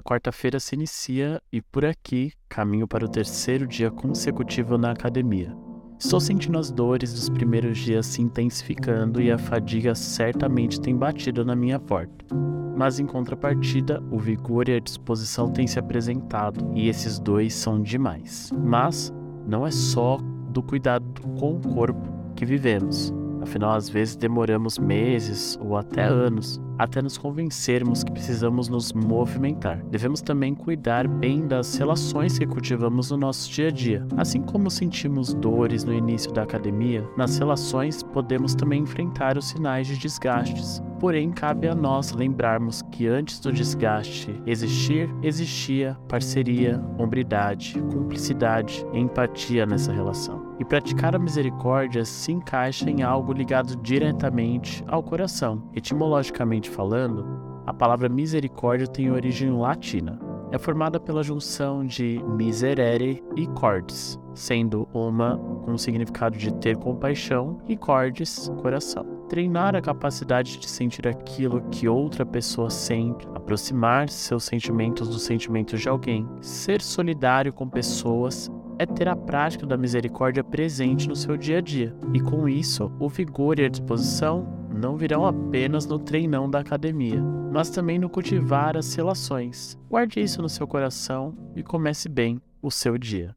A quarta-feira se inicia e por aqui caminho para o terceiro dia consecutivo na academia. Estou sentindo as dores dos primeiros dias se intensificando e a fadiga certamente tem batido na minha porta. Mas em contrapartida, o vigor e a disposição têm se apresentado e esses dois são demais. Mas não é só do cuidado com o corpo que vivemos. Afinal, às vezes demoramos meses ou até anos até nos convencermos que precisamos nos movimentar. Devemos também cuidar bem das relações que cultivamos no nosso dia a dia. Assim como sentimos dores no início da academia, nas relações podemos também enfrentar os sinais de desgastes. Porém, cabe a nós lembrarmos que antes do desgaste existir, existia parceria, hombridade, cumplicidade empatia nessa relação. E praticar a misericórdia se encaixa em algo ligado diretamente ao coração. Etimologicamente falando, a palavra misericórdia tem origem latina. É formada pela junção de miserere e cordis, sendo uma com o significado de ter compaixão e cordis, coração treinar a capacidade de sentir aquilo que outra pessoa sente, aproximar seus sentimentos dos sentimentos de alguém, ser solidário com pessoas é ter a prática da misericórdia presente no seu dia a dia. E com isso, o vigor e a disposição não virão apenas no treinão da academia, mas também no cultivar as relações. Guarde isso no seu coração e comece bem o seu dia.